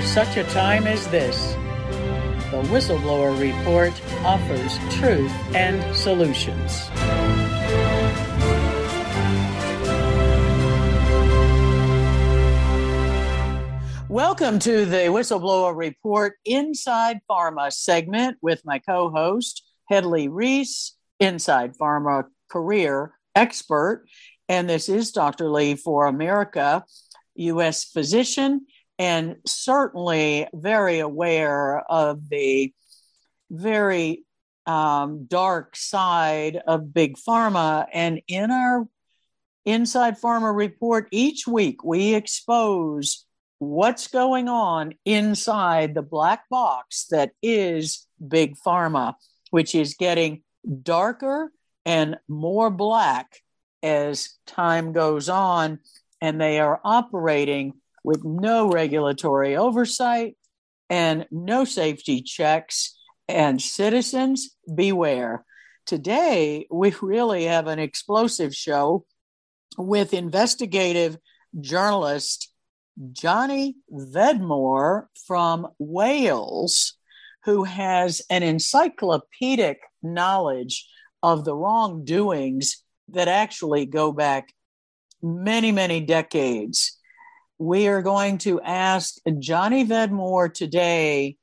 For such a time as this, the Whistleblower Report offers truth and solutions. Welcome to the Whistleblower Report Inside Pharma segment with my co host, Hedley Rees, Inside Pharma career expert. And this is Dr. Lee for America, U.S. physician, and certainly very aware of the very um, dark side of big pharma. And in our Inside Pharma report each week, we expose what's going on inside the black box that is big pharma, which is getting darker and more black as time goes on. And they are operating with no regulatory oversight and no safety checks. And citizens, beware. Today, we really have an explosive show with investigative journalist Johnny Vedmore from Wales, who has an encyclopedic knowledge of the wrongdoings that actually go back many, many decades. We are going to ask Johnny Vedmore today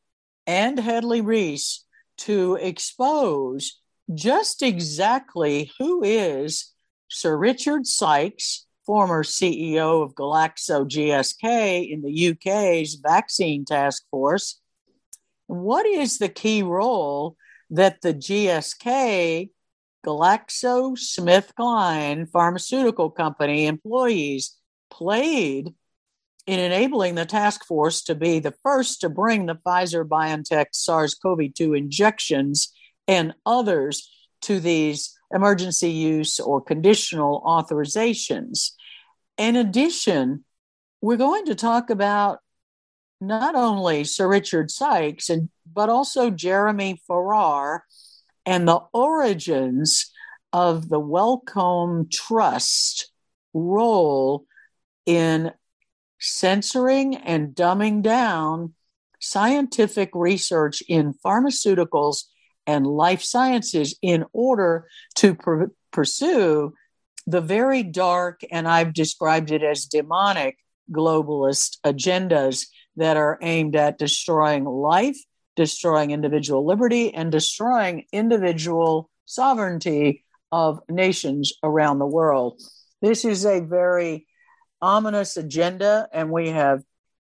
and Hedley Rees to expose just exactly who is Sir Richard Sykes former CEO of Glaxo GSK in the UK's vaccine task force. What is the key role that the GSK GlaxoSmithKline pharmaceutical company employees played in enabling the task force to be the first to bring the Pfizer BioNTech SARS CoV 2 injections and others to these emergency use or conditional authorizations. In addition, we're going to talk about not only Sir Richard Sykes, and, but also Jeremy Farrar and the origins of the Wellcome Trust role in censoring and dumbing down scientific research in pharmaceuticals and life sciences in order to pr- pursue the very dark, and I've described it as demonic globalist agendas that are aimed at destroying life, destroying individual liberty, and destroying individual sovereignty of nations around the world. This is a very ominous agenda, and we have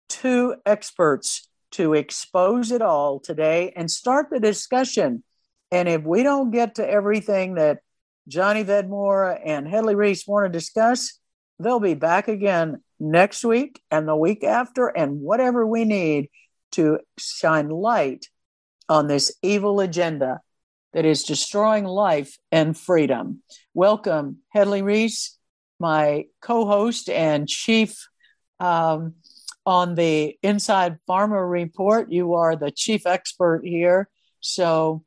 two experts to expose it all today and start the discussion. And if we don't get to everything that Johnny Vedmore and Hedley Rees want to discuss, they'll be back again next week and the week after, and whatever we need to shine light on this evil agenda that is destroying life and freedom. Welcome, Hedley Rees, my co host and chief um, on the Inside Pharma Report. You are the chief expert here. So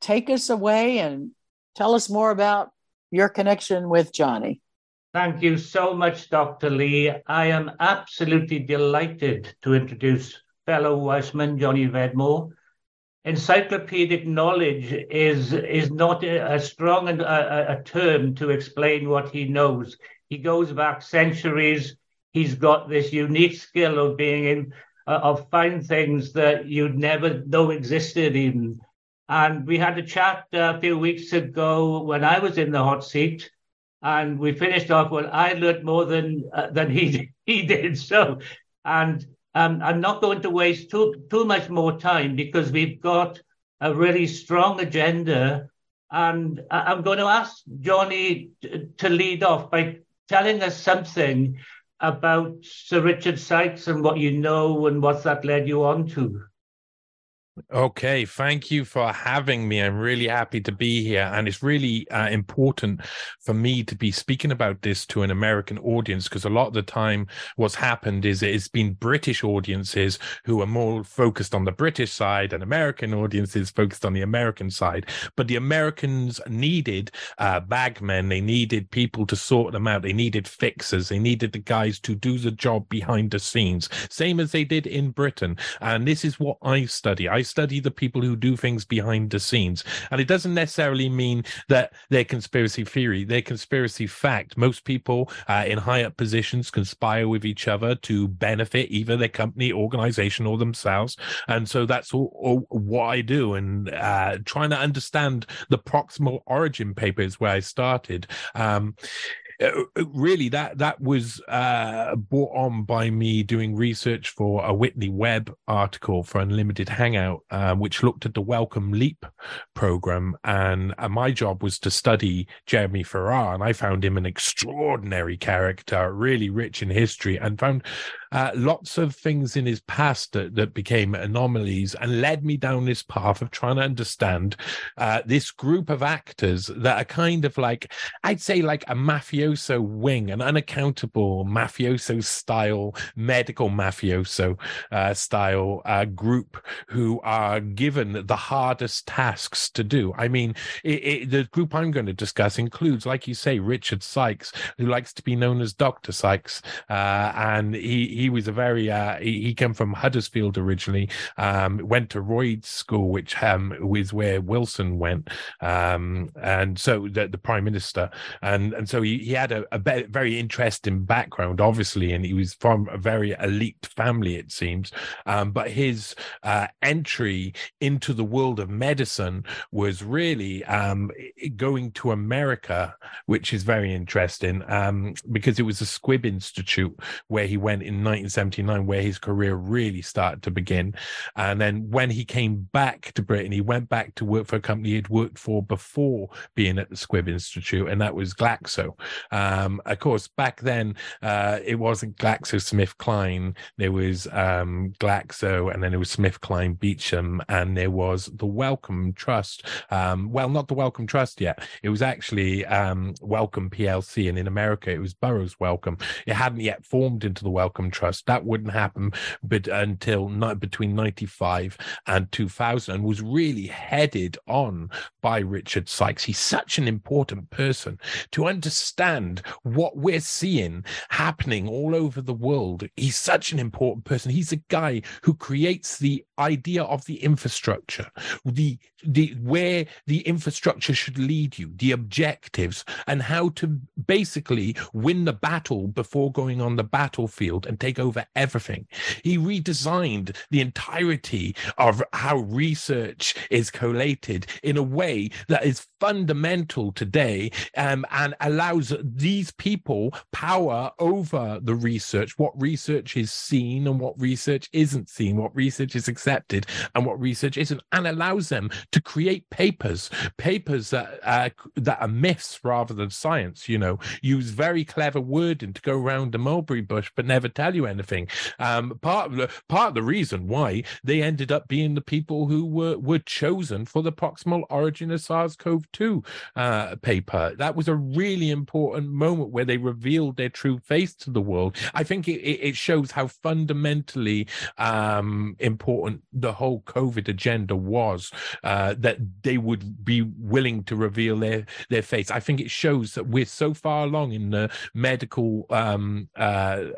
take us away and Tell us more about your connection with Johnny. Thank you so much, Dr. Lee. I am absolutely delighted to introduce fellow Welshman Johnny Vedmore. Encyclopedic knowledge is, is not a, strong a, a term to explain what he knows. He goes back centuries. He's got this unique skill of being in, uh, of find things that you'd never know existed even. And we had a chat a few weeks ago when I was in the hot seat, and we finished off. Well, I learned more than uh, than he he did. So, and um, I'm not going to waste too too much more time because we've got a really strong agenda. And I'm going to ask Johnny to lead off by telling us something about Sir Richard Sykes and what you know and what that led you on to. Okay, thank you for having me. I'm really happy to be here. And it's really uh, important for me to be speaking about this to an American audience because a lot of the time, what's happened is it's been British audiences who are more focused on the British side and American audiences focused on the American side. But the Americans needed uh, bagmen, they needed people to sort them out, they needed fixers, they needed the guys to do the job behind the scenes, same as they did in Britain. And this is what I study. I study the people who do things behind the scenes. And it doesn't necessarily mean that they're conspiracy theory, they're conspiracy fact. Most people uh, in high up positions conspire with each other to benefit either their company, organization, or themselves. And so that's all, all what I do. And uh, trying to understand the proximal origin paper is where I started. Um, really that that was uh, brought on by me doing research for a Whitney Webb article for Unlimited Hangout, uh, which looked at the Wellcome Leap program, and uh, my job was to study Jeremy Farrar, and I found him an extraordinary character, really rich in history, and found uh, lots of things in his past that, that became anomalies and led me down this path of trying to understand uh, this group of actors that are kind of like, I'd say, like a mafioso wing, an unaccountable mafioso style, medical mafioso uh, style uh, group who are given the hardest tasks to do. I mean, it, it, the group I'm going to discuss includes, like you say, Richard Sykes, who likes to be known as Dr. Sykes. Uh, and he, he he was a very uh, he, he came from Huddersfield originally. Um, went to Royds School, which um, was where Wilson went, um, and so the, the prime minister, and and so he, he had a, a very interesting background, obviously, and he was from a very elite family, it seems. Um, but his uh, entry into the world of medicine was really um, going to America, which is very interesting um, because it was the Squibb Institute where he went in 1979 where his career really started to begin. And then when he came back to Britain, he went back to work for a company he'd worked for before being at the Squibb Institute, and that was Glaxo. Um, of course, back then uh, it wasn't GlaxoSmithKline. There was um, Glaxo, and then it was Smith SmithKline Beecham, and there was the Wellcome Trust. Um, well, not the Wellcome Trust yet. It was actually um, Wellcome PLC, and in America it was Burroughs Wellcome. It hadn't yet formed into the Wellcome Trust. That wouldn't happen but until not between 95 and 2000 was really headed on by Richard Sykes. He's such an important person to understand what we're seeing happening all over the world. He's such an important person. He's a guy who creates the idea of the infrastructure, the the where the infrastructure should lead you, the objectives, and how to basically win the battle before going on the battlefield and take over everything. He redesigned the entirety of how research is collated in a way that is fundamental today um, and allows these people power over the research, what research is seen and what research isn't seen, what research is accepted and what research isn't, and allows them to create papers, papers that uh, that are myths rather than science. You know, use very clever wording to go around the mulberry bush, but never tell you anything. Um, part of the part of the reason why they ended up being the people who were were chosen for the proximal origin of SARS-CoV-2 uh, paper. That was a really important moment where they revealed their true face to the world. I think it, it shows how fundamentally um, important the whole COVID agenda was. Uh, that they would be willing to reveal their their face. I think it shows that we're so far along in the medical um, uh,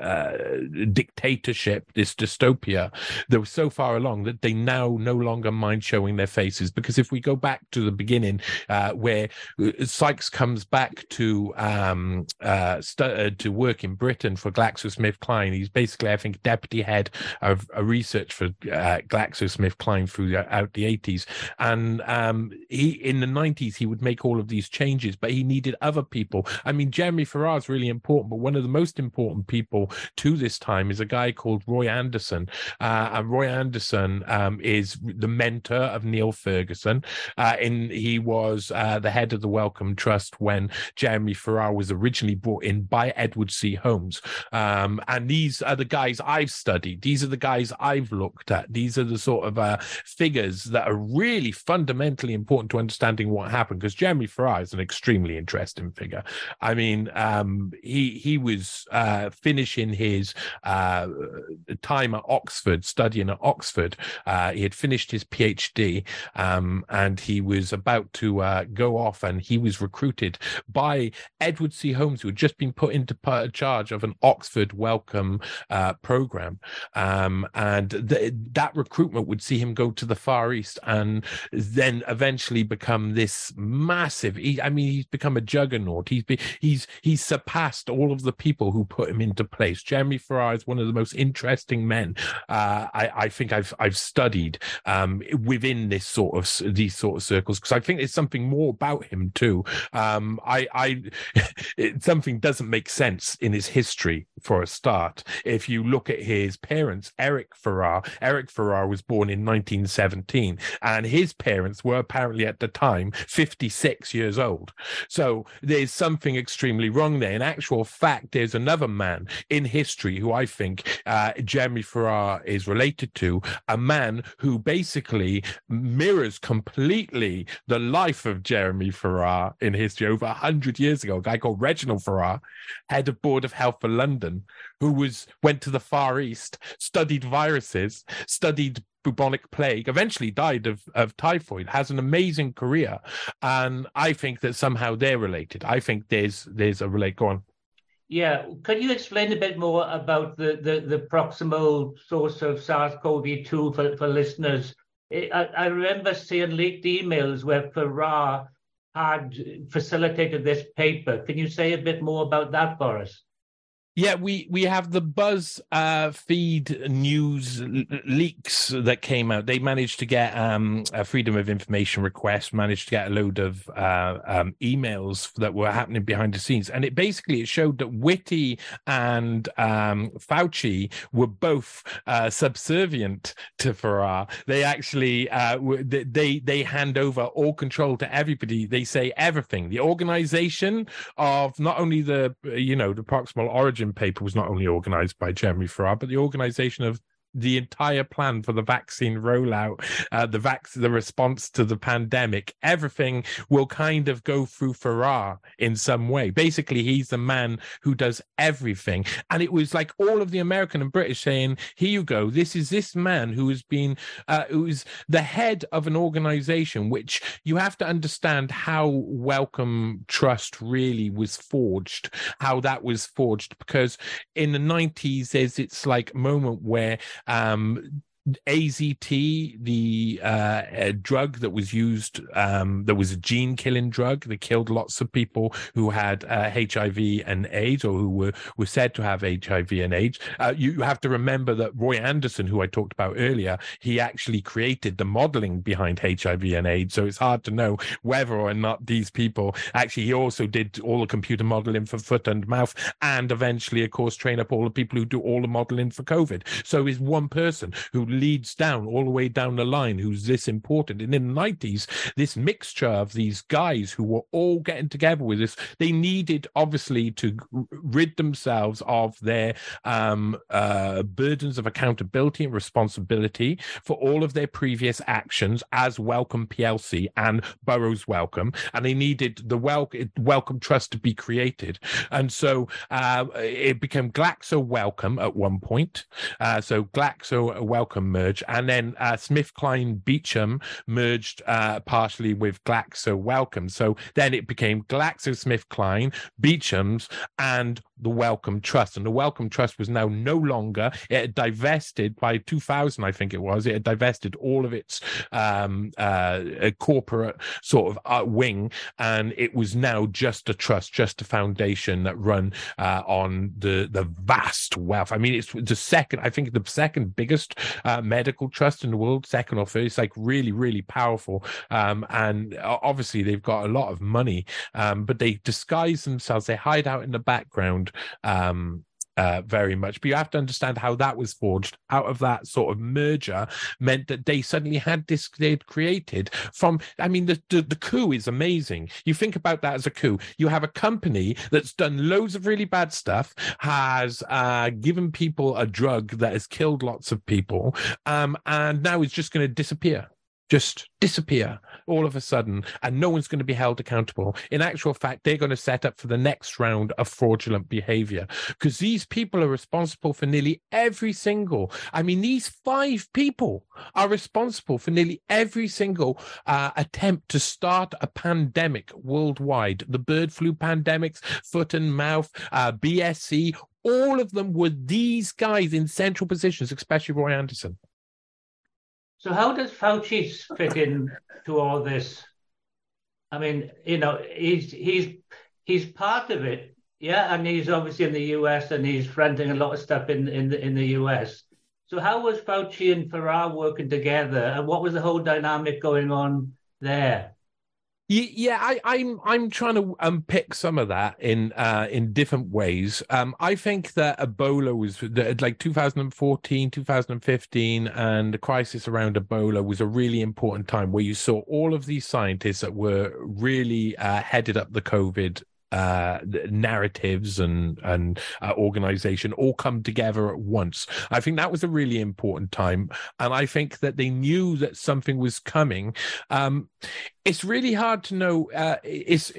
uh, dictatorship, this dystopia, they were so far along that they now no longer mind showing their faces. Because if we go back to the beginning, uh, where uh, Sykes comes back to um, uh, st- to work in Britain for GlaxoSmithKline, he's basically, I think, deputy head of research for GlaxoSmithKline throughout the 80s. And um, he in the 90s, he would make all of these changes, but he needed other people. I mean, Jeremy Farrar is really important, but one of the most important people to this this time is a guy called Roy Anderson. Uh, and Roy Anderson um, is the mentor of Neil Ferguson. Uh, in he was uh, the head of the Wellcome Trust when Jeremy Farrar was originally brought in by Edward C. Holmes. Um, and these are the guys I've studied. These are the guys I've looked at. These are the sort of uh, figures that are really fundamentally important to understanding what happened. Because Jeremy Farrar is an extremely interesting figure. I mean, um, he he was uh, finishing his uh, time at Oxford, studying at Oxford. Uh, he had finished his PhD, um, and he was about to uh, go off, and he was recruited by Edward C. Holmes, who had just been put into charge of an Oxford Wellcome uh, program, um, and th- that recruitment would see him go to the Far East, and then eventually become this massive. He, I mean, he's become a juggernaut. He's be, he's he's surpassed all of the people who put him into place. Jeremy Farrar is one of the most interesting men uh, I, I, think I've I've studied um, within this sort of these sort of circles because I think there's something more about him too. Um, I, I it, something doesn't make sense in his history for a start. If you look at his parents, Eric Farrar, Eric Farrar was born in 1917, and his parents were apparently at the time 56 years old. So there's something extremely wrong there. In actual fact, there's another man in history who I think uh, Jeremy Farrar is related to, a man who basically mirrors completely the life of Jeremy Farrar in history over 100 years ago, a guy called Reginald Farrar, head of Board of Health for London, who was went to the Far East, studied viruses, studied bubonic plague, eventually died of, of typhoid, has an amazing career. And I think that somehow they're related. I think there's there's a relate. Go on. Yeah, could you explain a bit more about the, the, the proximal source of SARS-CoV-2 for, for listeners? I, I remember seeing leaked emails where Farrar had facilitated this paper. Can you say a bit more about that for us? Yeah, we we have the Buzz uh, feed news l- leaks that came out. They managed to get um, a freedom of information request, managed to get a load of uh, um, emails that were happening behind the scenes, and it basically it showed that Whitty and um, Fauci were both uh, subservient to Farrar. They actually uh, they they hand over all control to everybody. They say everything. The organization of not only the you know the proximal origin paper was not only organized by Jeremy Farrar, but the organization of the entire plan for the vaccine rollout, uh, the vac- the response to the pandemic, everything will kind of go through Farrar in some way. Basically, he's the man who does everything. And it was like all of the American and British saying, here you go. This is this man who has been, uh, who is the head of an organization, which you have to understand how Wellcome Trust really was forged, how that was forged, because in the 90s, there's it's like moment where um, AZT, the uh, drug that was used, um, that was a gene killing drug that killed lots of people who had uh, HIV and AIDS or who were, were said to have HIV and AIDS. Uh, you, have to remember that Roy Anderson, who I talked about earlier, he actually created the modeling behind HIV and AIDS. So it's hard to know whether or not these people actually, he also did all the computer modeling for foot and mouth and eventually, of course, train up all the people who do all the modeling for COVID. So he's one person who leads down all the way down the line who's this important. And in the 90s, this mixture of these guys who were all getting together with this, they needed obviously to rid themselves of their um, uh, burdens of accountability and responsibility for all of their previous actions as Wellcome PLC and Burroughs Wellcome. And they needed the well- Wellcome Trust to be created. And so uh, it became Glaxo Wellcome at one point. Uh, so Glaxo Wellcome merge, and then uh, SmithKline Beecham merged uh, partially with Glaxo Wellcome. So then it became GlaxoSmithKline, Beecham's, and the Wellcome Trust. And the Wellcome Trust was now no longer, it had divested by 2000, I think it was, it had divested all of its um, uh, corporate sort of uh, wing. And it was now just a trust, just a foundation that run uh, on the, the vast wealth. I mean, it's the second, I think the second biggest uh, medical trust in the world, second or third. It's like really, really powerful. Um, and obviously they've got a lot of money, um, but they disguise themselves, they hide out in the background um, uh, very much. But you have to understand how that was forged out of that sort of merger meant that they suddenly had this they'd created from. I mean, the, the, the coup is amazing. You think about that as a coup. You have a company that's done loads of really bad stuff, has uh, given people a drug that has killed lots of people, um, and now is just going to disappear just disappear all of a sudden and no one's going to be held accountable. In actual fact, they're going to set up for the next round of fraudulent behavior because these people are responsible for nearly every single, I mean, these five people are responsible for nearly every single uh, attempt to start a pandemic worldwide. The bird flu pandemics, foot and mouth, uh, BSE, all of them were these guys in central positions, especially Roy Anderson. So how does Fauci fit in to all this? I mean, you know, he's he's he's part of it, yeah, and he's obviously in the US and he's fronting a lot of stuff in in the, in the US. So how was Fauci and Farrar working together, and what was the whole dynamic going on there? Yeah, I, I'm I'm trying to unpick some of that in uh, in different ways. Um, I think that Ebola was like 2014, 2015, and the crisis around Ebola was a really important time where you saw all of these scientists that were really uh, headed up the COVID uh, narratives and and uh, organization all come together at once. I think that was a really important time, and I think that they knew that something was coming. Um, it's really hard to know. Uh, is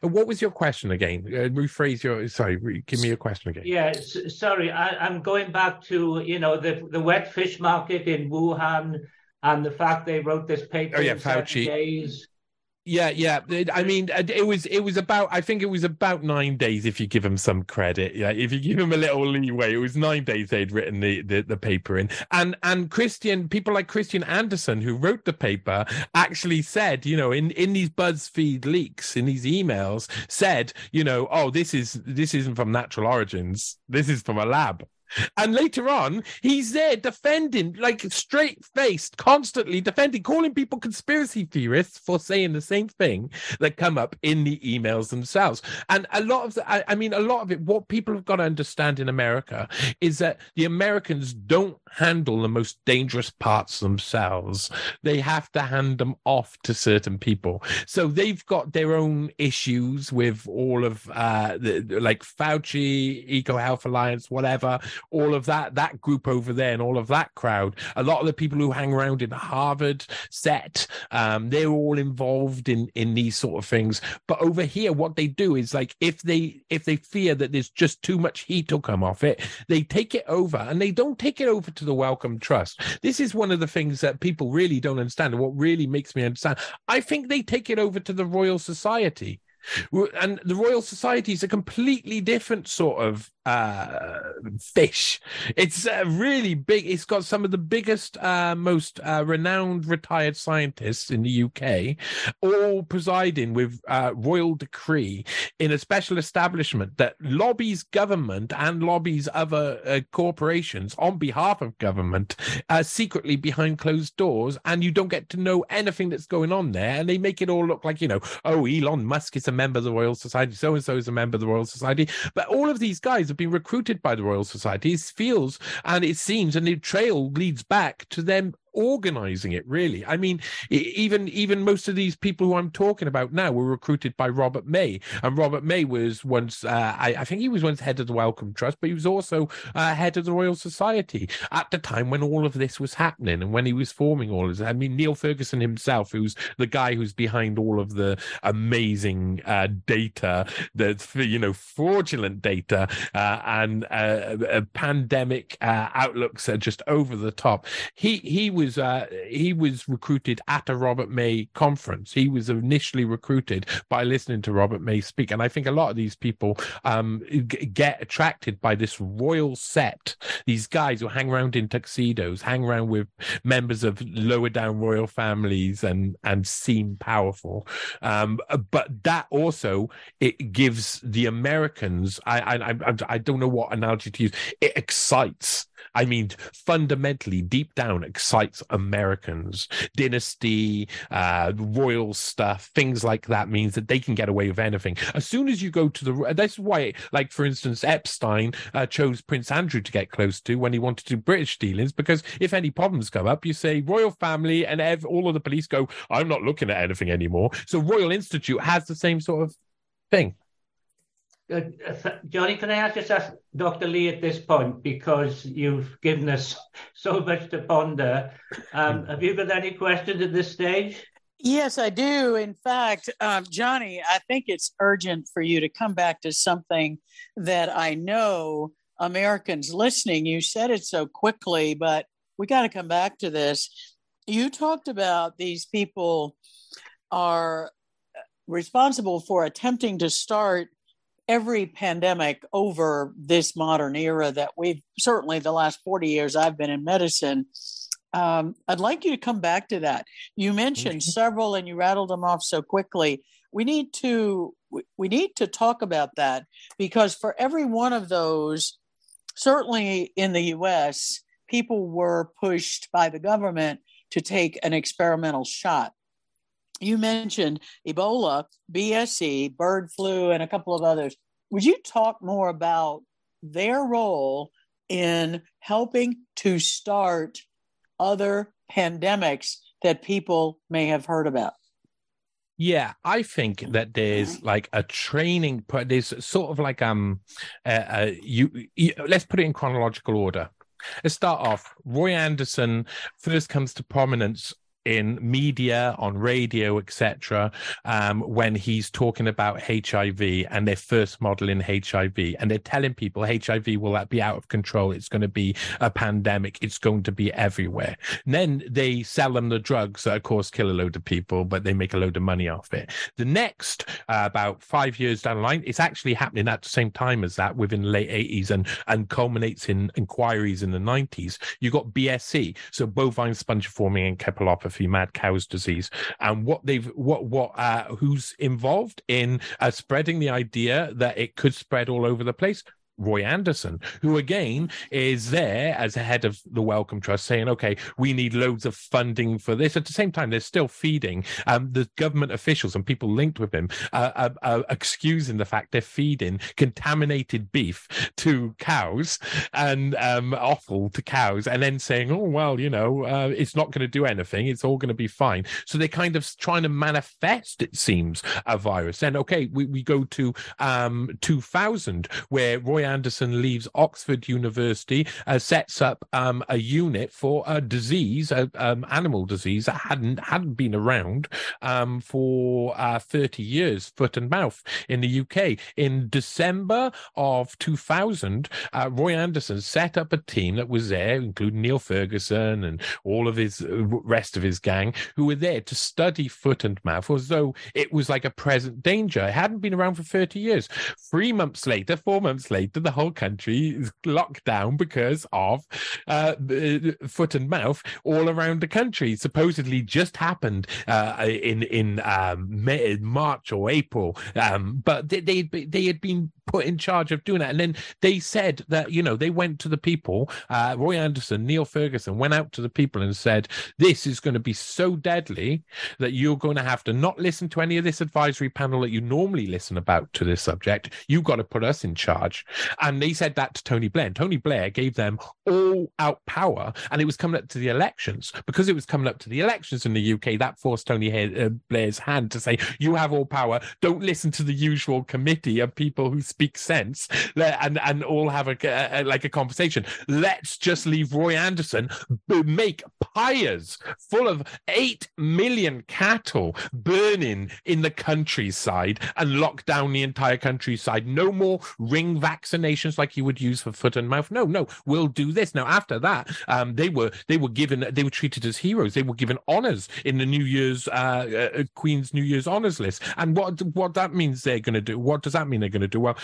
what was your question again? Uh, rephrase your. Sorry, give me your question again. Yeah, sorry, I, am going back to you know the the wet fish market in Wuhan and the fact they wrote this paper. Oh yeah, Fauci. Days yeah, yeah. I mean, it was it was about. I think it was about nine days. If you give him some credit, yeah. If you give him a little leeway, it was nine days they'd written the, the the, paper in. And and Christian people like Kristian Andersen, who wrote the paper, actually said, you know, in in these BuzzFeed leaks, in these emails, said, you know, oh, this is this isn't from natural origins. This is from a lab. And later on, he's there defending, like straight faced, constantly defending, calling people conspiracy theorists for saying the same thing that come up in the emails themselves. And a lot of the, I, I mean, a lot of it, what people have got to understand in America is that the Americans don't handle the most dangerous parts themselves. They have to hand them off to certain people. So they've got their own issues with all of, uh, the, like Fauci, Eco Health Alliance, whatever all of that that group over there and all of that crowd. A lot of the people who hang around in the harvard set um, they're all involved in in these sort of things. But over here what they do is like if they if they fear that there's just too much heat will come off it they take it over and they don't take it over to the wellcome trust. This is one of the things that people really don't understand what really makes me understand. I think they take it over to the royal society. And the Royal Society is a completely different sort of uh, fish. It's uh, really big. It's got some of the biggest, uh, most uh, renowned retired scientists in the UK, all presiding with uh, royal decree in a special establishment that lobbies government and lobbies other uh, corporations on behalf of government secretly behind closed doors. And you don't get to know anything that's going on there. And they make it all look like, you know, oh, Elon Musk is a member of the Royal Society, so and so is a member of the Royal Society. But all of these guys have been recruited by the Royal Society. Feels and it seems, and the trail leads back to them organizing it really. I mean even even most of these people who i'm talking about now were recruited by robert may. And robert may was once uh, I, I, think he was once head of the wellcome trust but he was also uh, head of the royal society at the time when all of this was happening and when he was forming all of this. I mean neil ferguson himself who's the guy who's behind all of the amazing uh, data that's you know fraudulent data uh, and uh, pandemic uh, outlooks are just over the top. He he was uh, he was recruited at a Robert May conference. He was initially recruited by listening to Robert May speak, and I think a lot of these people um, g- get attracted by this royal set. These guys who hang around in tuxedos, hang around with members of lower down royal families, and and seem powerful. Um, but that also it gives the Americans. I I I, I don't know what analogy to use. It excites I mean, fundamentally, deep down, excites Americans. Dynasty, uh, royal stuff, things like that means that they can get away with anything. As soon as you go to the, that's why, like for instance, Epstein uh, chose Prince Andrew to get close to when he wanted to do British dealings, because if any problems come up, you say royal family, and ev- all of the police go, "I'm not looking at anything anymore." So Royal Institute has the same sort of thing. Johnny, can I ask just ask Dr. Lee at this point because you've given us so much to ponder. Um, have you got any questions at this stage? Yes, I do. In fact, um, Johnny, I think it's urgent for you to come back to something that I know Americans listening. You said it so quickly, but we got to come back to this. You talked about these people are responsible for attempting to start every pandemic over this modern era that we've certainly the last 40 years I've been in medicine. Um, I'd like you to come back to that. You mentioned several and you rattled them off so quickly. We need to we need to talk about that because for every one of those, certainly in the US, people were pushed by the government to take an experimental shot you mentioned Ebola, BSE, bird flu, and a couple of others. Would you talk more about their role in helping to start other pandemics that people may have heard about? Yeah, I think that there's like a training. There's sort of like um, uh, uh, you, you. Let's put it in chronological order. Let's start off. Roy Anderson first comes to prominence in media, on radio, etc., um, when he's talking about HIV and their first model in HIV, and they're telling people HIV will that be out of control. It's going to be a pandemic. It's going to be everywhere. And then they sell them the drugs that, of course, kill a load of people, but they make a load of money off it. The next, uh, about five years down the line, it's actually happening at the same time as that within the late 80s and, and culminates in inquiries in the 90s. You got BSE, so bovine spongiform encephalopathy mad cow's disease, and what they've what what uh, who's involved in uh, spreading the idea that it could spread all over the place. Roy Anderson, who again is there as head of the Wellcome Trust, saying, "Okay, we need loads of funding for this." At the same time, they're still feeding um, the government officials and people linked with him, uh, uh, uh, excusing the fact they're feeding contaminated beef to cows and um, offal to cows, and then saying, "Oh well, you know, uh, it's not going to do anything; it's all going to be fine." So they're kind of trying to manifest, it seems, a virus. And okay, we, we go to um, 2000, where Roy Anderson leaves Oxford University, uh, sets up um, a unit for a disease, a um, animal disease that hadn't hadn't been around um, for uh, 30 years, foot and mouth in the UK. In December of 2000, uh, Roy Anderson set up a team that was there, including Neil Ferguson and all of his uh, rest of his gang, who were there to study foot and mouth as though it was like a present danger. It hadn't been around for 30 years. Three months later, four months later, the whole country is locked down because of uh, foot and mouth all around the country. Supposedly just happened uh, in in um, May, March or April, um, but they, they they had been put in charge of doing that. And then they said that, you know, they went to the people, uh, Roy Anderson, Neil Ferguson went out to the people and said, this is going to be so deadly that you're going to have to not listen to any of this advisory panel that you normally listen about to this subject. You've got to put us in charge. And they said that to Tony Blair. And Tony Blair gave them all out power. And it was coming up to the elections. Because it was coming up to the elections in the UK, that forced Tony uh, Blair's hand to say, you have all power. Don't listen to the usual committee of people who speak speak sense and and all have a, a, like a conversation. Let's just leave Roy Anderson make pyres full of eight million cattle burning in the countryside and lock down the entire countryside. No more ring vaccinations like you would use for foot and mouth. No, no, we'll do this. Now after that, um, they were they were given they were treated as heroes. They were given honors in the New Year's uh, uh, Queen's New Year's honors list. And what what that means they're going to do? What does that mean they're going to do? Well,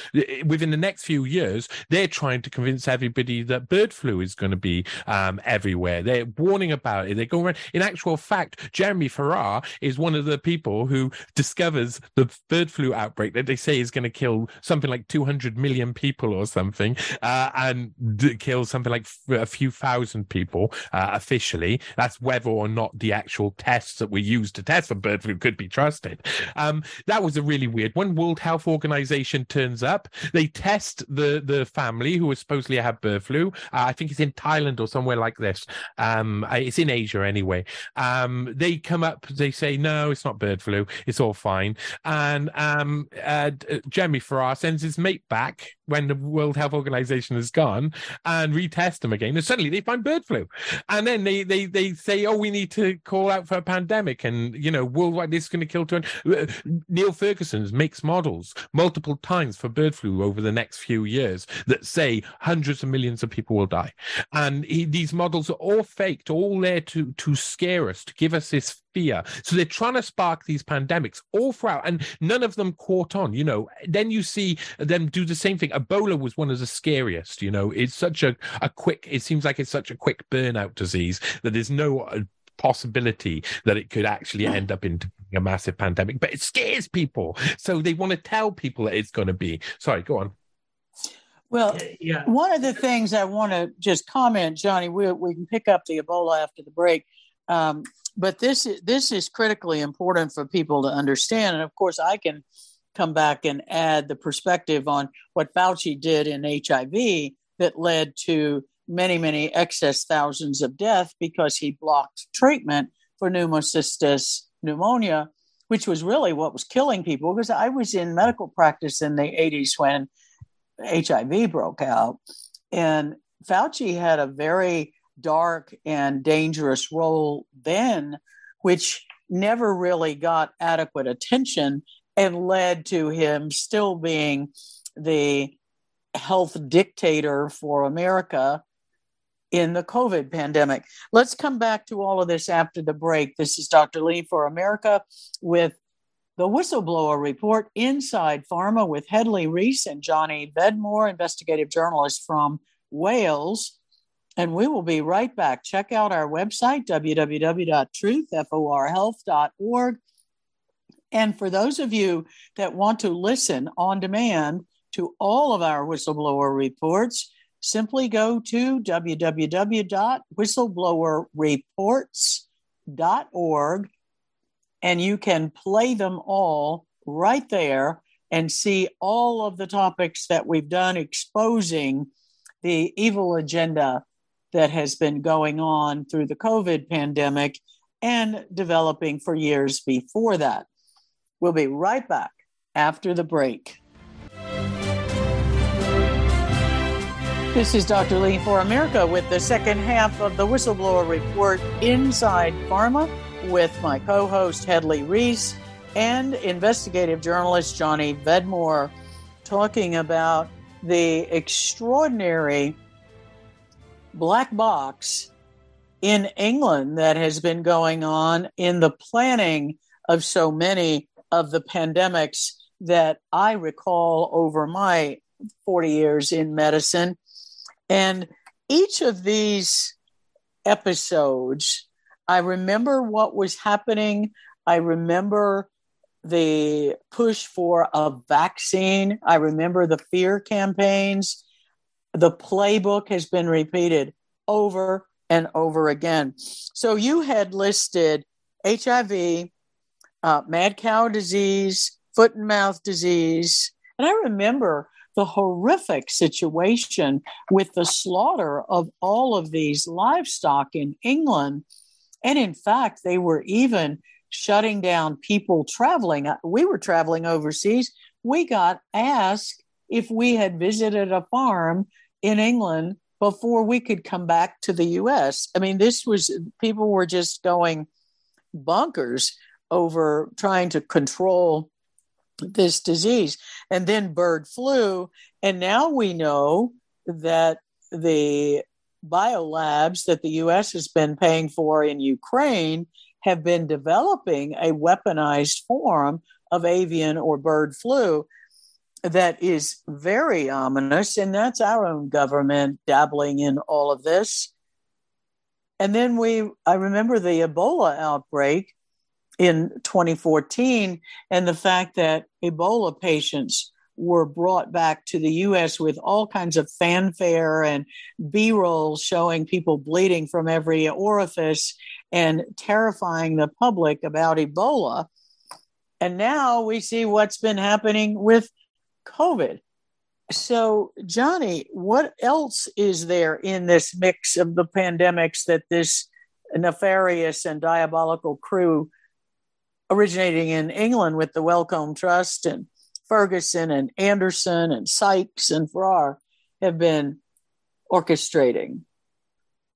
within the next few years, they're trying to convince everybody that bird flu is going to be um, everywhere. They're warning about it. They go around. In actual fact, Jeremy Farrar is one of the people who discovers the bird flu outbreak that they say is going to kill something like 200 million people or something, uh, and d- kill something like f- a few thousand people uh, officially. That's whether or not the actual tests that were used to test for bird flu could be trusted. Um, that was a really weird one. World Health Organization turns up. They test the the family who was supposedly have bird flu. Uh, I think it's in Thailand or somewhere like this. Um, it's in Asia anyway. Um, they come up. They say no, it's not bird flu. It's all fine. And um, uh, Jeremy Farrar sends his mate back when the World Health Organization has gone and retest them again. And suddenly they find bird flu. And then they they they say, oh, we need to call out for a pandemic. And, you know, worldwide, this is going to kill 200. Neil Ferguson's makes models multiple times for bird flu over the next few years that say hundreds of millions of people will die. And he, these models are all faked, all there to, to scare us, to give us this fear. So they're trying to spark these pandemics all throughout, and none of them caught on. You know, then you see them do the same thing. Ebola was one of the scariest. You know, it's such a, a quick. It seems like it's such a quick burnout disease that there's no uh, possibility that it could actually end up in a massive pandemic. But it scares people, so they want to tell people that it's going to be. Sorry, go on. Well, yeah. one of the things I want to just comment, Johnny, we, we can pick up the Ebola after the break. Um, but this this is critically important for people to understand. And of course, I can come back and add the perspective on what Fauci did in HIV that led to many, many excess thousands of death because he blocked treatment for pneumocystis pneumonia, which was really what was killing people. Because I was in medical practice in the 80s when HIV broke out. And Fauci had a very dark and dangerous role then, which never really got adequate attention and led to him still being the health dictator for America in the COVID pandemic. Let's come back to all of this after the break. This is Dr. Lee for America with the Whistleblower Report Inside Pharma with Hedley Rees and Johnny Vedmore, investigative journalist from Wales. And we will be right back. Check out our website, www.truthforhealth.org. And for those of you that want to listen on demand to all of our whistleblower reports, simply go to www.whistleblowerreports.org and you can play them all right there and see all of the topics that we've done exposing the evil agenda that has been going on through the COVID pandemic and developing for years before that. We'll be right back after the break. This is Dr. Lee for America with the second half of the Whistleblower Report Inside Pharma with my co host Hedley Rees and investigative journalist Johnny Vedmore talking about the extraordinary black box in England that has been going on in the planning of so many of the pandemics that I recall over my 40 years in medicine. And each of these episodes, I remember what was happening. I remember the push for a vaccine. I remember the fear campaigns. The playbook has been repeated over and over again. So you had listed HIV, uh, mad cow disease, foot and mouth disease. And I remember the horrific situation with the slaughter of all of these livestock in England. And in fact, they were even shutting down people traveling. Uh, we were traveling overseas. We got asked if we had visited a farm in England before we could come back to the US. I mean, this was people were just going bonkers over trying to control this disease. And then bird flu. And now we know that the biolabs that the US has been paying for in Ukraine have been developing a weaponized form of avian or bird flu. that is very ominous, and that's our own government dabbling in all of this. And then we, I remember the Ebola outbreak in 2014 and the fact that Ebola patients were brought back to the US with all kinds of fanfare and B roll showing people bleeding from every orifice and terrifying the public about Ebola. And now we see what's been happening with COVID. So, Johnny, what else is there in this mix of the pandemics that this nefarious and diabolical crew originating in England with the Wellcome Trust and Ferguson and Anderson and Sykes and Farrar have been orchestrating?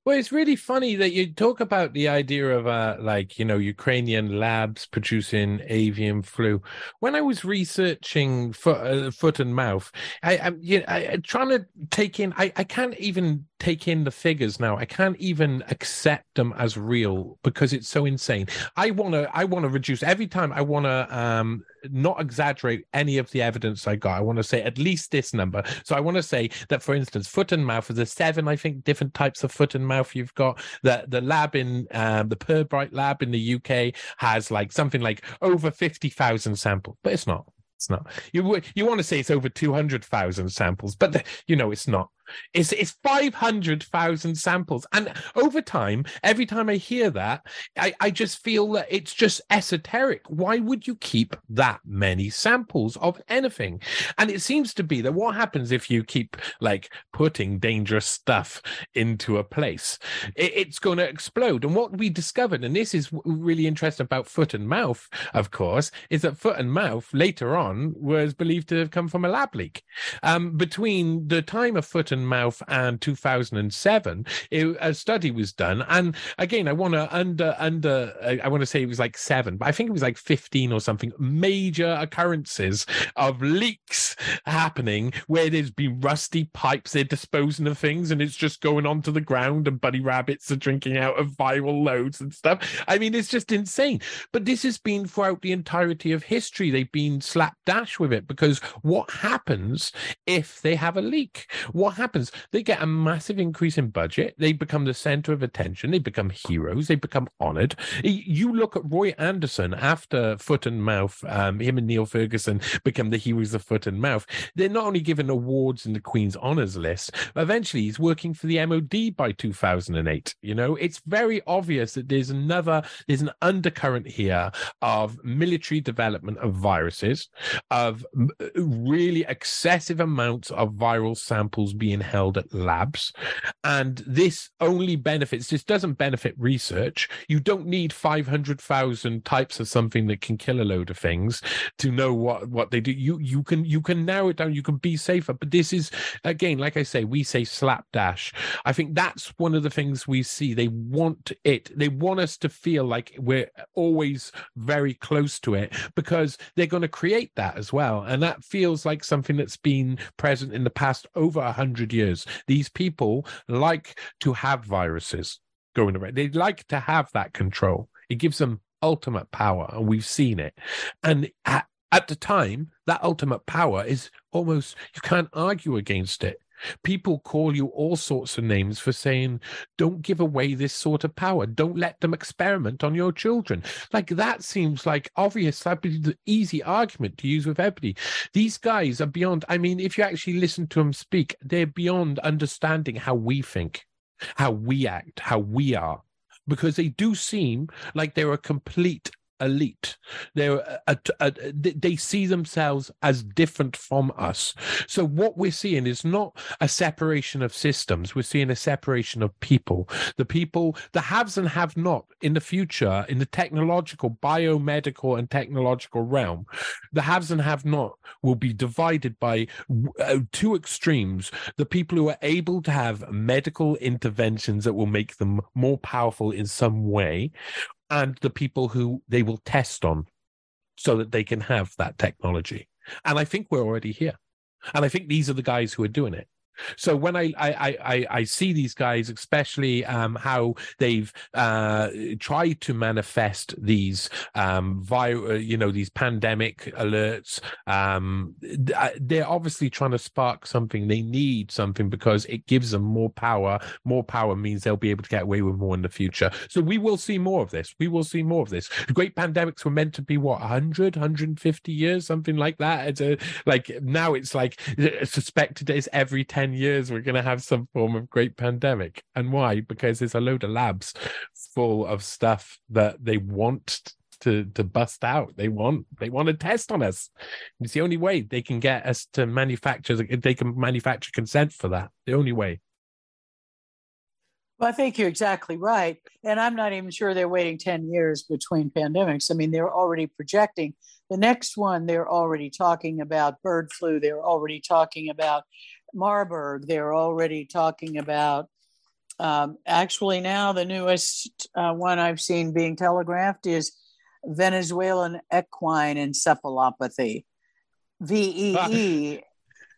Well, it's really funny that you talk about the idea of uh, like you know Ukrainian labs producing avian flu. When I was researching foot, uh, foot and mouth, I, I, you know, I, trying to take in. I, I can't even take in the figures now. I can't even accept them as real because it's so insane. I want to I want to reduce every time I want to um not exaggerate any of the evidence I got. I want to say at least this number. So I want to say that for instance, foot and mouth is a seven I think different types of foot and mouth you've got. The the lab in um, the Pirbright lab in the UK has like something like over 50,000 samples, but it's not. It's not. You you want to say it's over two hundred thousand samples, but the, you know it's not. It's it's five hundred thousand samples, and over time, every time I hear that, I I just feel that it's just esoteric. Why would you keep that many samples of anything? And it seems to be that what happens if you keep like putting dangerous stuff into a place, it, it's going to explode. And what we discovered, and this is really interesting about foot and mouth, of course, is that foot and mouth later on was believed to have come from a lab leak. Um, between the time of foot and mouth and 2007, it, a study was done. And again, I want to under, under, I want to say it was like seven, but I think it was like 15 or something major occurrences of leaks happening where there's been rusty pipes, they're disposing of things and it's just going onto the ground and bunny rabbits are drinking out of viral loads and stuff. I mean, it's just insane. But this has been throughout the entirety of history. They've been slapped dash with it because what happens if they have a leak? What happens? They get a massive increase in budget. They become the center of attention. They become heroes. They become honored. You look at Roy Anderson after Foot and Mouth, um, him and Neil Ferguson become the heroes of Foot and Mouth. They're not only given awards in the Queen's honors list, eventually he's working for the MOD by 2008. You know, it's very obvious that there's another, there's an undercurrent here of military development of viruses, of really excessive amounts of viral samples being held at labs. And this only benefits, this doesn't benefit research. You don't need 500,000 types of something that can kill a load of things to know what, what they do. You, you can, you can narrow it down. You can be safer. But this is, again, like I say, we say slapdash. I think that's one of the things we see. They want it. They want us to feel like we're always very close to it because they're going to create that as well. And that feels like something that's been present in the past over a hundred years. These people like to have viruses going around. They like to have that control. It gives them ultimate power, and we've seen it. And at, at the time, that ultimate power is almost you can't argue against it. People call you all sorts of names for saying, don't give away this sort of power. Don't let them experiment on your children. Like that seems like obvious. That'd be the easy argument to use with everybody. These guys are beyond, I mean, if you actually listen to them speak, they're beyond understanding how we think, how we act, how we are because they do seem like they're a complete elite. They're a, a, a, they see themselves as different from us. So what we're seeing is not a separation of systems. We're seeing a separation of people. The people, the haves and have not in the future, in the technological, biomedical, and technological realm, the haves and have not will be divided by uh, two extremes. The people who are able to have medical interventions that will make them more powerful in some way, and the people who they will test on so that they can have that technology. And I think we're already here. And I think these are the guys who are doing it. So when I I I, I see these guys, especially um, how they've uh, tried to manifest these um, vi- uh, you know these pandemic alerts, um, uh, they're obviously trying to spark something. They need something because it gives them more power. More power means they'll be able to get away with more in the future. So we will see more of this. We will see more of this. The great pandemics were meant to be what 100, 150 years, something like that. It's a, like now it's like uh, suspected it's every 10 years we're going to have some form of great pandemic. And why? Because there's a load of labs full of stuff that they want to to bust out. They want they want to test on us. It's the only way they can get us to manufacture. They can manufacture consent for that. The only way. Well, I think you're exactly right. And I'm not even sure they're waiting 10 years between pandemics. I mean, they're already projecting the next one, they're already talking about bird flu. They're already talking about Marburg. They're already talking about, um, actually, now the newest uh, one I've seen being telegraphed is Venezuelan equine encephalopathy, VEE.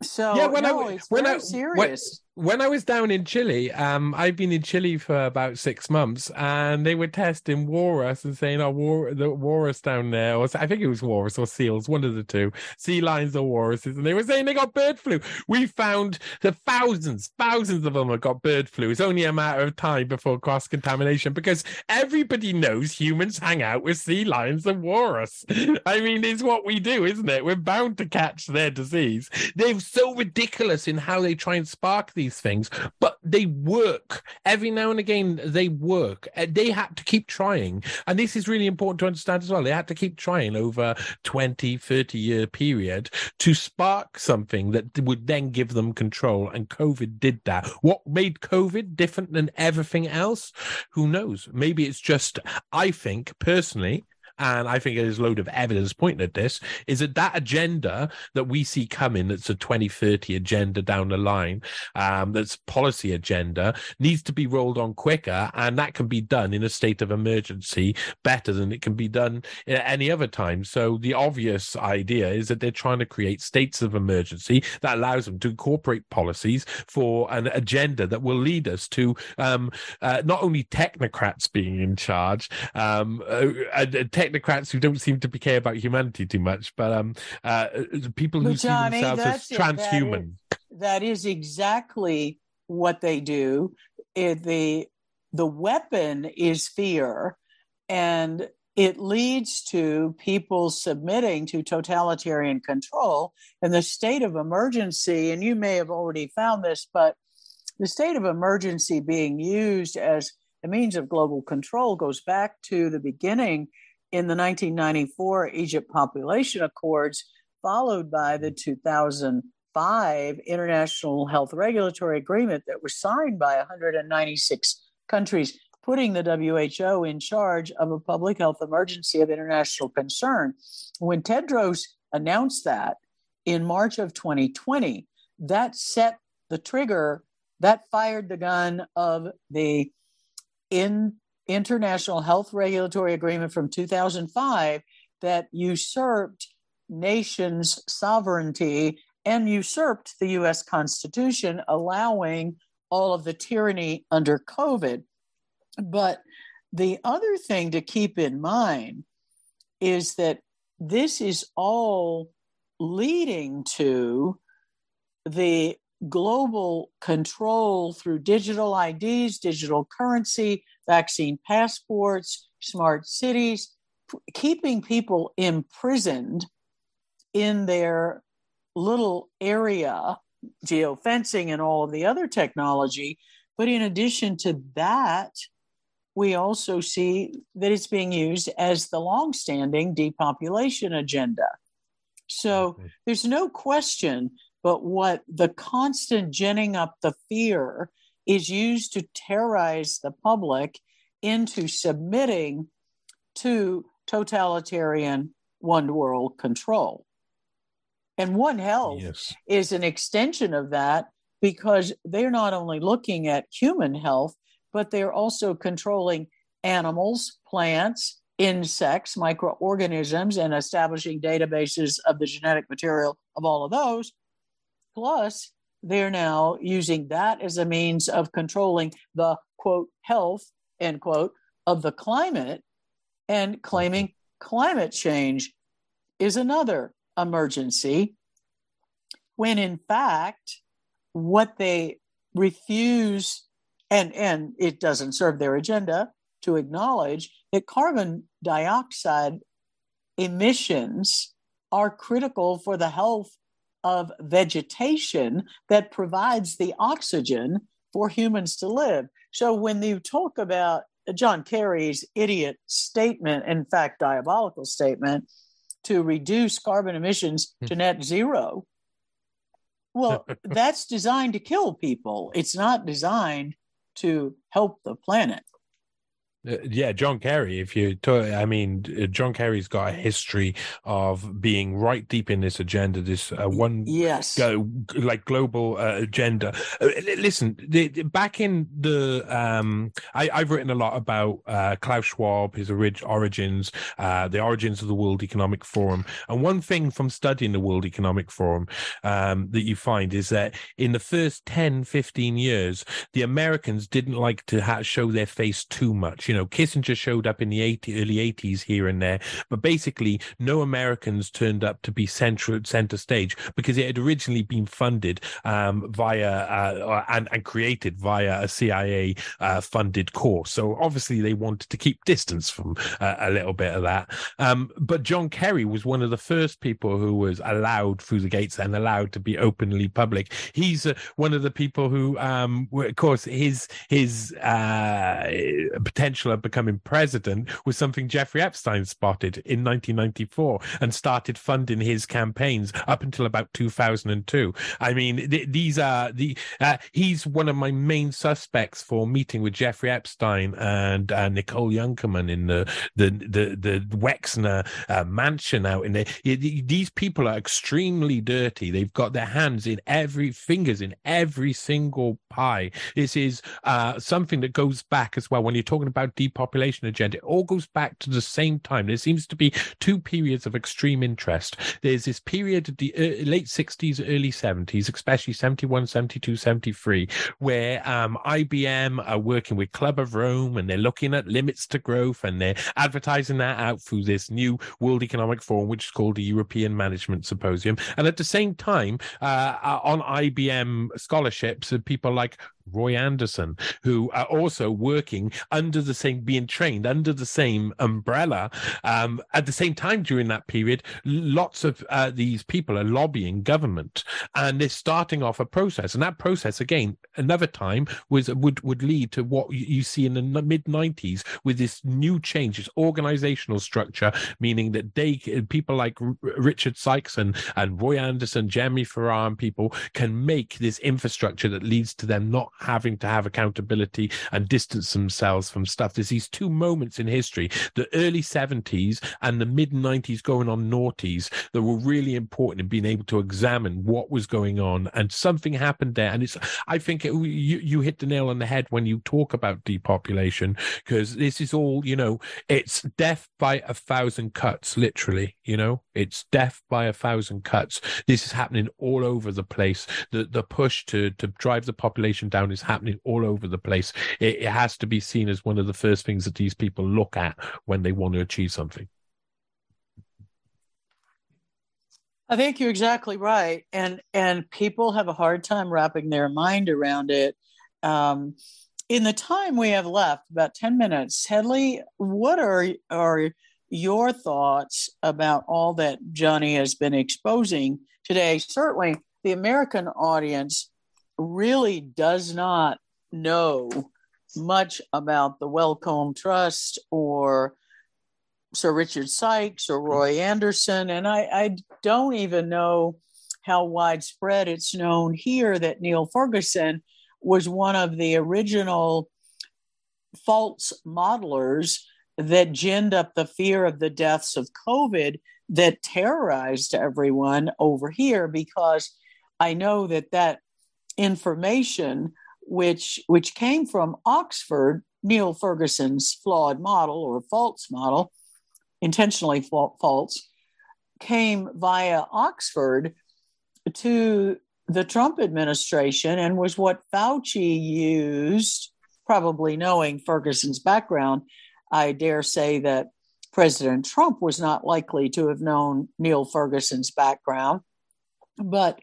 So, yeah, when no, I, it's when very I, serious. When, when I was down in Chile, um, I've been in Chile for about six months, and they were testing walrus and saying, "Oh, war, the walrus down there," or I think it was walrus or seals, one of the two, sea lions or walruses, and they were saying they got bird flu. We found that thousands, thousands of them have got bird flu. It's only a matter of time before cross contamination because everybody knows humans hang out with sea lions and walrus. I mean, it's what we do, isn't it? We're bound to catch their disease. They're so ridiculous in how they try and spark these things, but they work. Every now and again, they work. Uh, they had to keep trying. And this is really important to understand as well. They had to keep trying over 20, 30 year period to spark something that would then give them control. And COVID did that. What made COVID different than everything else? Who knows? Maybe it's just, I think personally, and I think there's a load of evidence pointing at this, is that that agenda that we see coming, that's a 2030 agenda down the line, um, that's policy agenda, needs to be rolled on quicker, and that can be done in a state of emergency better than it can be done at any other time. So the obvious idea is that they're trying to create states of emergency that allows them to incorporate policies for an agenda that will lead us to um, uh, not only technocrats being in charge, um, uh, uh, technocrats who don't seem to care about humanity too much, but um, uh, people who Johnny, see themselves as transhuman. That is, that is, exactly what they do. It, the the weapon is fear, and it leads to people submitting to totalitarian control and the state of emergency. And you may have already found this, but the state of emergency being used as a means of global control goes back to the beginning in the 1994 Egypt Population Accords, followed by the 2005 International Health Regulatory Agreement that was signed by 196 countries, putting the WHO in charge of a public health emergency of international concern. When Tedros announced that in March of 2020, that set the trigger, that fired the gun of the in international health regulatory agreement from 2005 that usurped nations' sovereignty and usurped the US Constitution, allowing all of the tyranny under COVID. But the other thing to keep in mind is that this is all leading to the global control through digital IDs, digital currency, vaccine passports, smart cities, keeping people imprisoned in their little area, geofencing and all of the other technology. But in addition to that, we also see that it's being used as the longstanding depopulation agenda. So there's no question but what the constant ginning up the fear is used to terrorize the public into submitting to totalitarian one world control. And One Health yes. is an extension of that because they're not only looking at human health, but they're also controlling animals, plants, insects, microorganisms, and establishing databases of the genetic material of all of those. Plus, they're now using that as a means of controlling the quote health end quote of the climate and claiming climate change is another emergency when in fact what they refuse and and it doesn't serve their agenda to acknowledge that carbon dioxide emissions are critical for the health of vegetation that provides the oxygen for humans to live. So when you talk about John Kerry's idiot statement, in fact, diabolical statement, to reduce carbon emissions hmm. to net zero, well, that's designed to kill people. It's not designed to help the planet. Uh, yeah, John Kerry. If you, talk, I mean, uh, John Kerry's got a history of being right deep in this agenda, this uh, one, yes, go, like global uh, agenda. Uh, listen, the, the, back in the, um, I, have written a lot about uh, Klaus Schwab, his orig- origins, the origins of the World Economic Forum, and one thing from studying the World Economic Forum um, that you find is that in the first 10, 15 years, the Americans didn't like to ha- show their face too much you know, Kissinger showed up in the 80, early 80s here and there, but basically no Americans turned up to be central center stage because it had originally been funded um, via uh, and, and created via a CIA uh, funded course. So obviously they wanted to keep distance from uh, a little bit of that. Um, but John Kerry was one of the first people who was allowed through the gates and allowed to be openly public. He's uh, one of the people who, um, of course, his his uh, potential of becoming president was something Jeffrey Epstein spotted in 1994 and started funding his campaigns up until about 2002. I mean, th- these are the uh, he's one of my main suspects for meeting with Jeffrey Epstein and uh, Nicole Junkermann in the the the, the Wexner uh, mansion out in there. These people are extremely dirty. They've got their hands in every fingers in every single pie. This is uh, something that goes back as well when you're talking about depopulation agenda. It all goes back to the same time. There seems to be two periods of extreme interest. There's this period of the uh, late 60s, early 70s, especially 71, 72, 73, where um, IBM are working with Club of Rome and they're looking at limits to growth and they're advertising that out through this new World Economic Forum, which is called the European Management Symposium. And at the same time, uh, uh on IBM scholarships, people like Roy Anderson, who are also working under the same, being trained under the same umbrella. Um, at the same time, during that period, lots of uh, these people are lobbying government, and they're starting off a process. And that process, again, another time was would would lead to what you see in the mid '90s with this new change, this organizational structure, meaning that they people like Richard Sykes and and Roy Anderson, Jeremy Farrar, and people can make this infrastructure that leads to them not having to have accountability and distance themselves from stuff. There's these two moments in history, the early 70s and the mid 90s going on noughties that were really important in being able to examine what was going on. And something happened there. And it's, I think it, you, you hit the nail on the head when you talk about depopulation, because this is all, you know, it's death by a thousand cuts, literally, you know, it's death by a thousand cuts. This is happening all over the place. The, the push to, to drive the population down is happening all over the place. It, it has to be seen as one of the first things that these people look at when they want to achieve something. I think you're exactly right, and and people have a hard time wrapping their mind around it. Um, in the time we have left, about ten minutes, Hedley, what are are your thoughts about all that Johnny has been exposing today? Certainly, the American audience really does not know much about the Wellcome Trust or Sir Richard Sykes or Roy Anderson. And I, I don't even know how widespread it's known here that Neil Ferguson was one of the original false modelers that ginned up the fear of the deaths of COVID that terrorized everyone over here because I know that that information which which came from Oxford, Neil Ferguson's flawed model or false model, intentionally false, came via Oxford to the Trump administration and was what Fauci used, probably knowing Ferguson's background. I dare say that President Trump was not likely to have known Neil Ferguson's background, but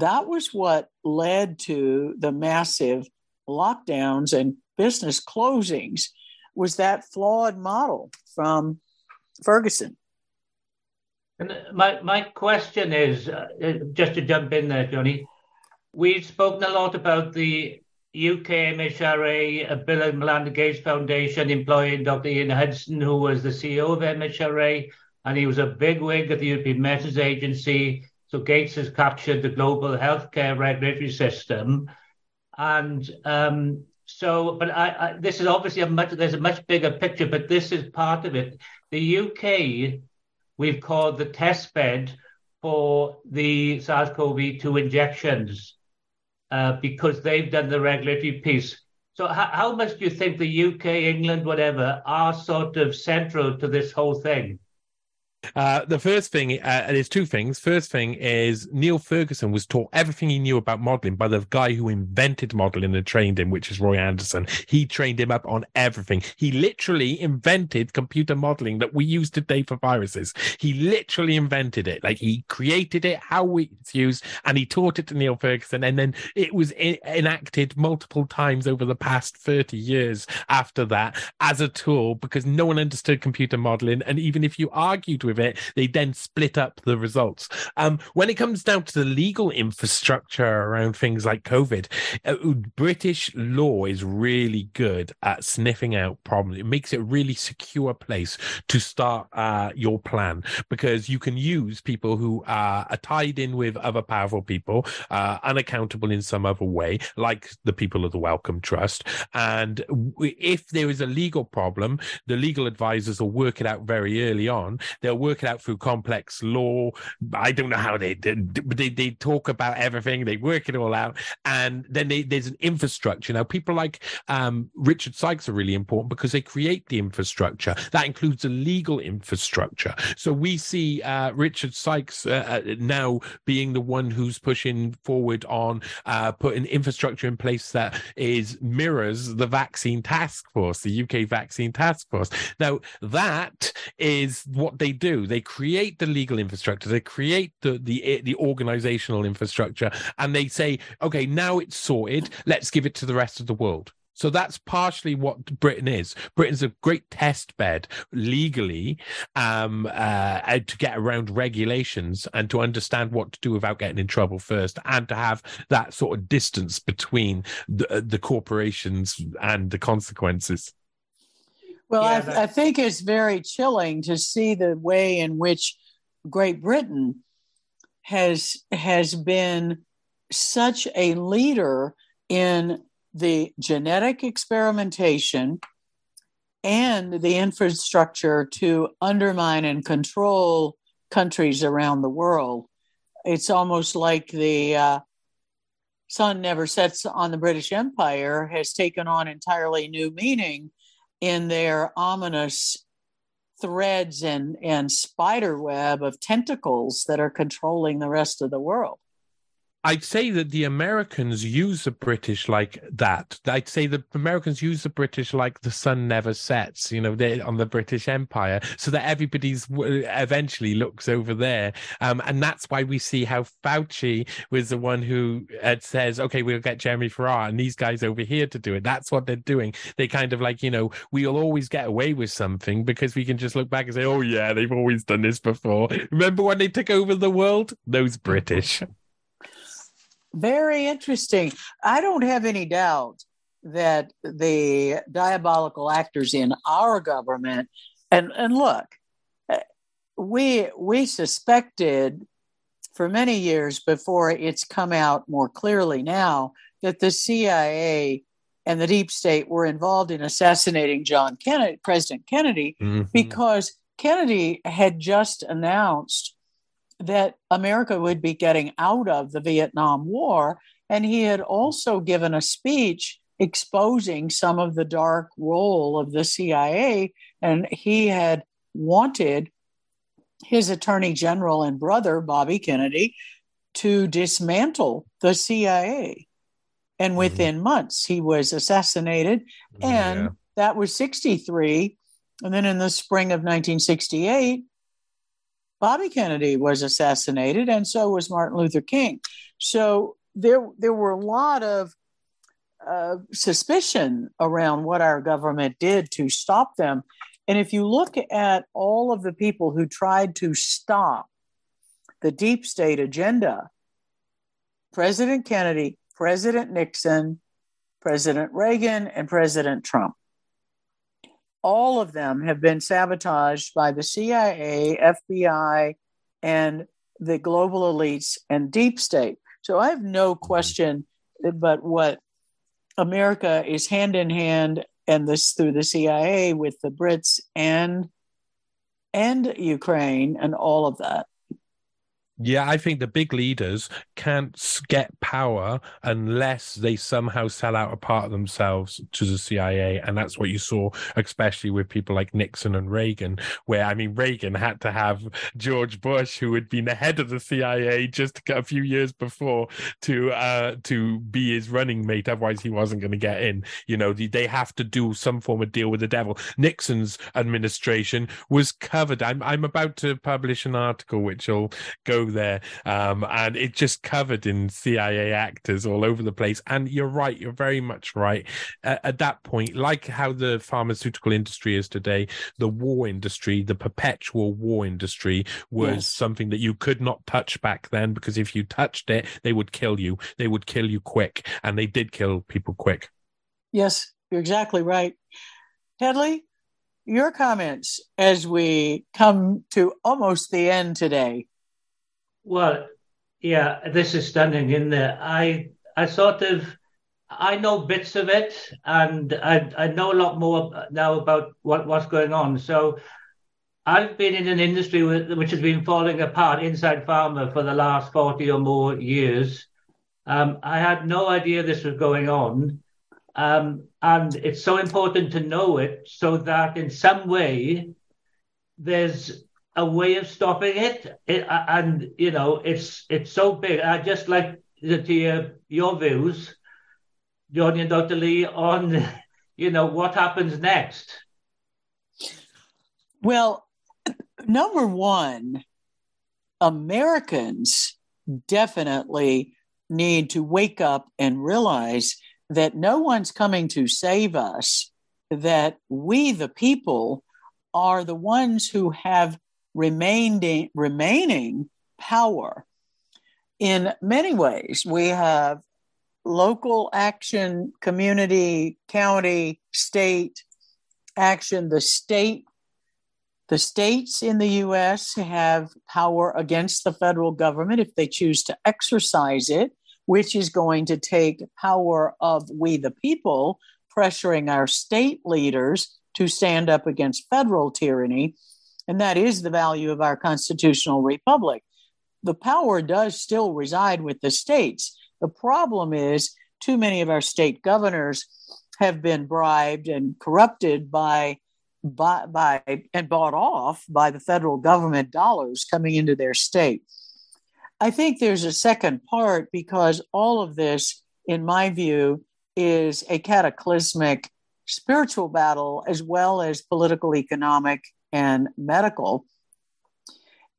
that was what led to the massive lockdowns and business closings was that flawed model from Ferguson. And my, my question is uh, just to jump in there, Johnny. We've spoken a lot about the UK MHRA, Bill and Melinda Gates Foundation, employing Dr. Ian Hudson, who was the CEO of MHRA, and he was a big wig at the European Medicines Agency. So Gates has captured the global healthcare regulatory system. And um, so, but I, I, this is obviously a much, there's a much bigger picture, but this is part of it. The UK, we've called the test bed for the SARS-CoV-2 injections uh, because they've done the regulatory piece. So how, how much do you think the UK, England, whatever, are sort of central to this whole thing? Uh, the first thing, uh, there's two things. First thing is Neil Ferguson was taught everything he knew about modeling by the guy who invented modeling and trained him, which is Roy Anderson. He trained him up on everything. He literally invented computer modeling that we use today for viruses. He literally invented it. Like he created it, how it's used, and he taught it to Neil Ferguson. And then it was in- enacted multiple times over the past 30 years after that as a tool because no one understood computer modeling. And even if you argued with it, they then split up the results. Um, when it comes down to the legal infrastructure around things like COVID, uh, British law is really good at sniffing out problems. It makes it a really secure place to start uh, your plan because you can use people who are, are tied in with other powerful people, uh, unaccountable in some other way, like the people of the Wellcome Trust. And if there is a legal problem, the legal advisors will work it out very early on. They'll work it out through complex law. I don't know how they did, they, they talk about everything. They work it all out. And then they, there's an infrastructure. Now, people like um, Richard Sykes are really important because they create the infrastructure. That includes the legal infrastructure. So we see uh, Richard Sykes uh, uh, now being the one who's pushing forward on uh, putting infrastructure in place that is mirrors the vaccine task force, the UK vaccine task force. Now, that is what they do. They create the legal infrastructure, they create the the the organizational infrastructure, and they say, okay, now it's sorted. Let's give it to the rest of the world. So that's partially what Britain is. Britain's a great test bed legally um, uh, to get around regulations and to understand what to do without getting in trouble first, and to have that sort of distance between the, the corporations and the consequences. Well, yeah, I, I think it's very chilling to see the way in which Great Britain has has been such a leader in the genetic experimentation and the infrastructure to undermine and control countries around the world. It's almost like the uh, sun never sets on the British Empire has taken on entirely new meaning in their ominous threads and, and spider web of tentacles that are controlling the rest of the world. I'd say that the Americans use the British like that. I'd say the Americans use the British like the sun never sets, you know, on the British Empire, so that everybody's eventually looks over there. Um, and that's why we see how Fauci was the one who uh, says, okay, we'll get Jeremy Farrar and these guys over here to do it. That's what they're doing. They kind of like, you know, we'll always get away with something because we can just look back and say, oh, yeah, they've always done this before. Remember when they took over the world? Those British. Very interesting. I don't have any doubt that the diabolical actors in our government, and, and look, we we suspected for many years before it's come out more clearly now that the CIA and the deep state were involved in assassinating John Kennedy, President Kennedy, mm-hmm. because Kennedy had just announced that America would be getting out of the Vietnam War. And he had also given a speech exposing some of the dark role of the CIA. And he had wanted his attorney general and brother, Bobby Kennedy, to dismantle the CIA. And mm-hmm. within mm-hmm. months, he was assassinated. And yeah. that was 63. And then in the spring of 1968, Bobby Kennedy was assassinated, and so was Martin Luther King. So there, there were a lot of uh, suspicion around what our government did to stop them. And if you look at all of the people who tried to stop the deep state agenda, President Kennedy, President Nixon, President Reagan, and President Trump, all of them have been sabotaged by the CIA, FBI, and the global elites and deep state. So I have no mm-hmm. question but what America is hand in hand and this through the CIA with the Brits and and Ukraine and all of that. Yeah, I think the big leaders can't get power unless they somehow sell out a part of themselves to the CIA. And that's what you saw, especially with people like Nixon and Reagan, where, I mean, Reagan had to have George Bush, who had been the head of the CIA just a few years before, to uh, to be his running mate. Otherwise, he wasn't going to get in. You know, they have to do some form of deal with the devil. Nixon's administration was covered. I'm, I'm about to publish an article which will go there, um, and it just covered in CIA actors all over the place. And you're right, you're very much right. At, at that point, like how the pharmaceutical industry is today, the war industry, the perpetual war industry, was yes. something that you could not touch back then because if you touched it, they would kill you. They would kill you quick, and they did kill people quick. Yes, you're exactly right. Hedley, your comments as we come to almost the end today. Well, yeah, this is stunning, in there. I I sort of I know bits of it, and I I know a lot more now about what what's going on. So I've been in an industry which has been falling apart inside pharma for the last forty or more years. Um, I had no idea this was going on, um, and it's so important to know it so that in some way there's a way of stopping it. it uh, and you know, it's it's so big. I just like to hear uh, your views, Johnny and Dr. Lee, on you know what happens next. Well, number one, Americans definitely need to wake up and realize that no one's coming to save us, that we, the people, are the ones who have remaining, remaining power. In many ways, we have local action, community, county, state action. The state, the states in the U.S. have power against the federal government if they choose to exercise it, which is going to take power of we the people pressuring our state leaders to stand up against federal tyranny and that is the value of our constitutional republic. The power does still reside with the states. The problem is, too many of our state governors have been bribed and corrupted by, by, by and bought off by the federal government dollars coming into their state. I think there's a second part because all of this, in my view, is a cataclysmic spiritual battle as well as political, economic, and medical.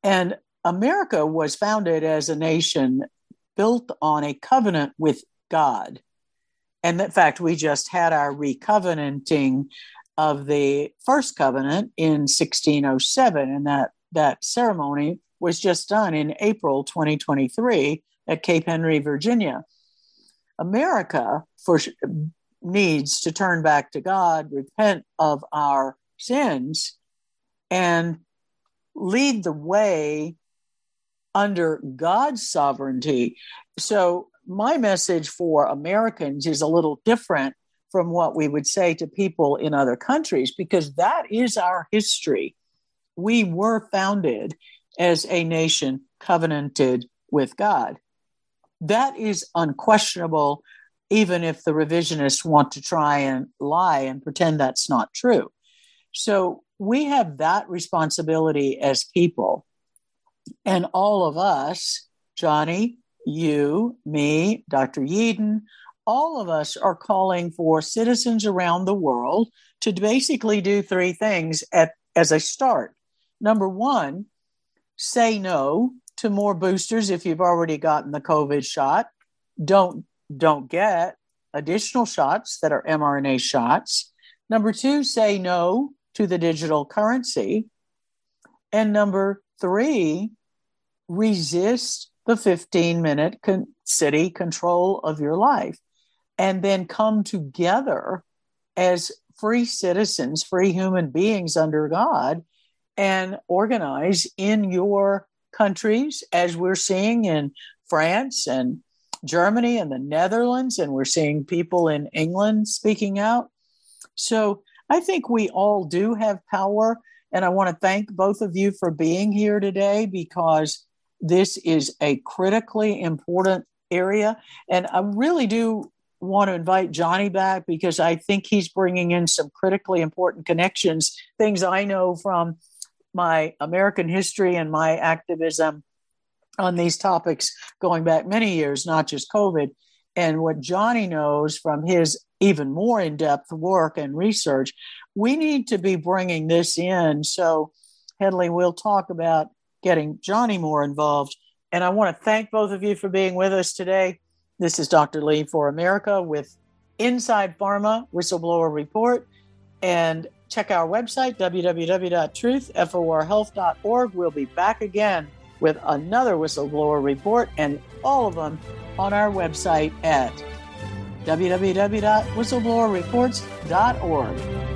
And America was founded as a nation built on a covenant with God. And in fact, we just had our recovenanting of the first covenant in 1607, and that, that ceremony was just done in April 2023 at Cape Henry, Virginia. America for, needs to turn back to God, repent of our sins, and lead the way under God's sovereignty. So, my message for Americans is a little different from what we would say to people in other countries because that is our history. We were founded as a nation covenanted with God. That is unquestionable, even if the revisionists want to try and lie and pretend that's not true. So, we have that responsibility as people. And all of us, Johnny, you, me, Dr. Yeadon, all of us are calling for citizens around the world to basically do three things at, as a start. Number one, say no to more boosters if you've already gotten the COVID shot. Don't don't get additional shots that are mRNA shots. Number two, say no to the digital currency. And number three, resist the 15 minute con- city control of your life. And then come together as free citizens, free human beings under God, and organize in your countries, as we're seeing in France and Germany and the Netherlands, and we're seeing people in England speaking out. So I think we all do have power. And I want to thank both of you for being here today because this is a critically important area. And I really do want to invite Johnny back because I think he's bringing in some critically important connections, things I know from my American history and my activism on these topics going back many years, not just COVID. And what Johnny knows from his even more in depth work and research, we need to be bringing this in. So, Hedley, we'll talk about getting Johnny more involved. And I want to thank both of you for being with us today. This is Dr. Lee for America with Inside Pharma Whistleblower Report. And check our website, www.truthforhealth.org. We'll be back again with another whistleblower report and all of them on our website at www.whistleblowerreports.org.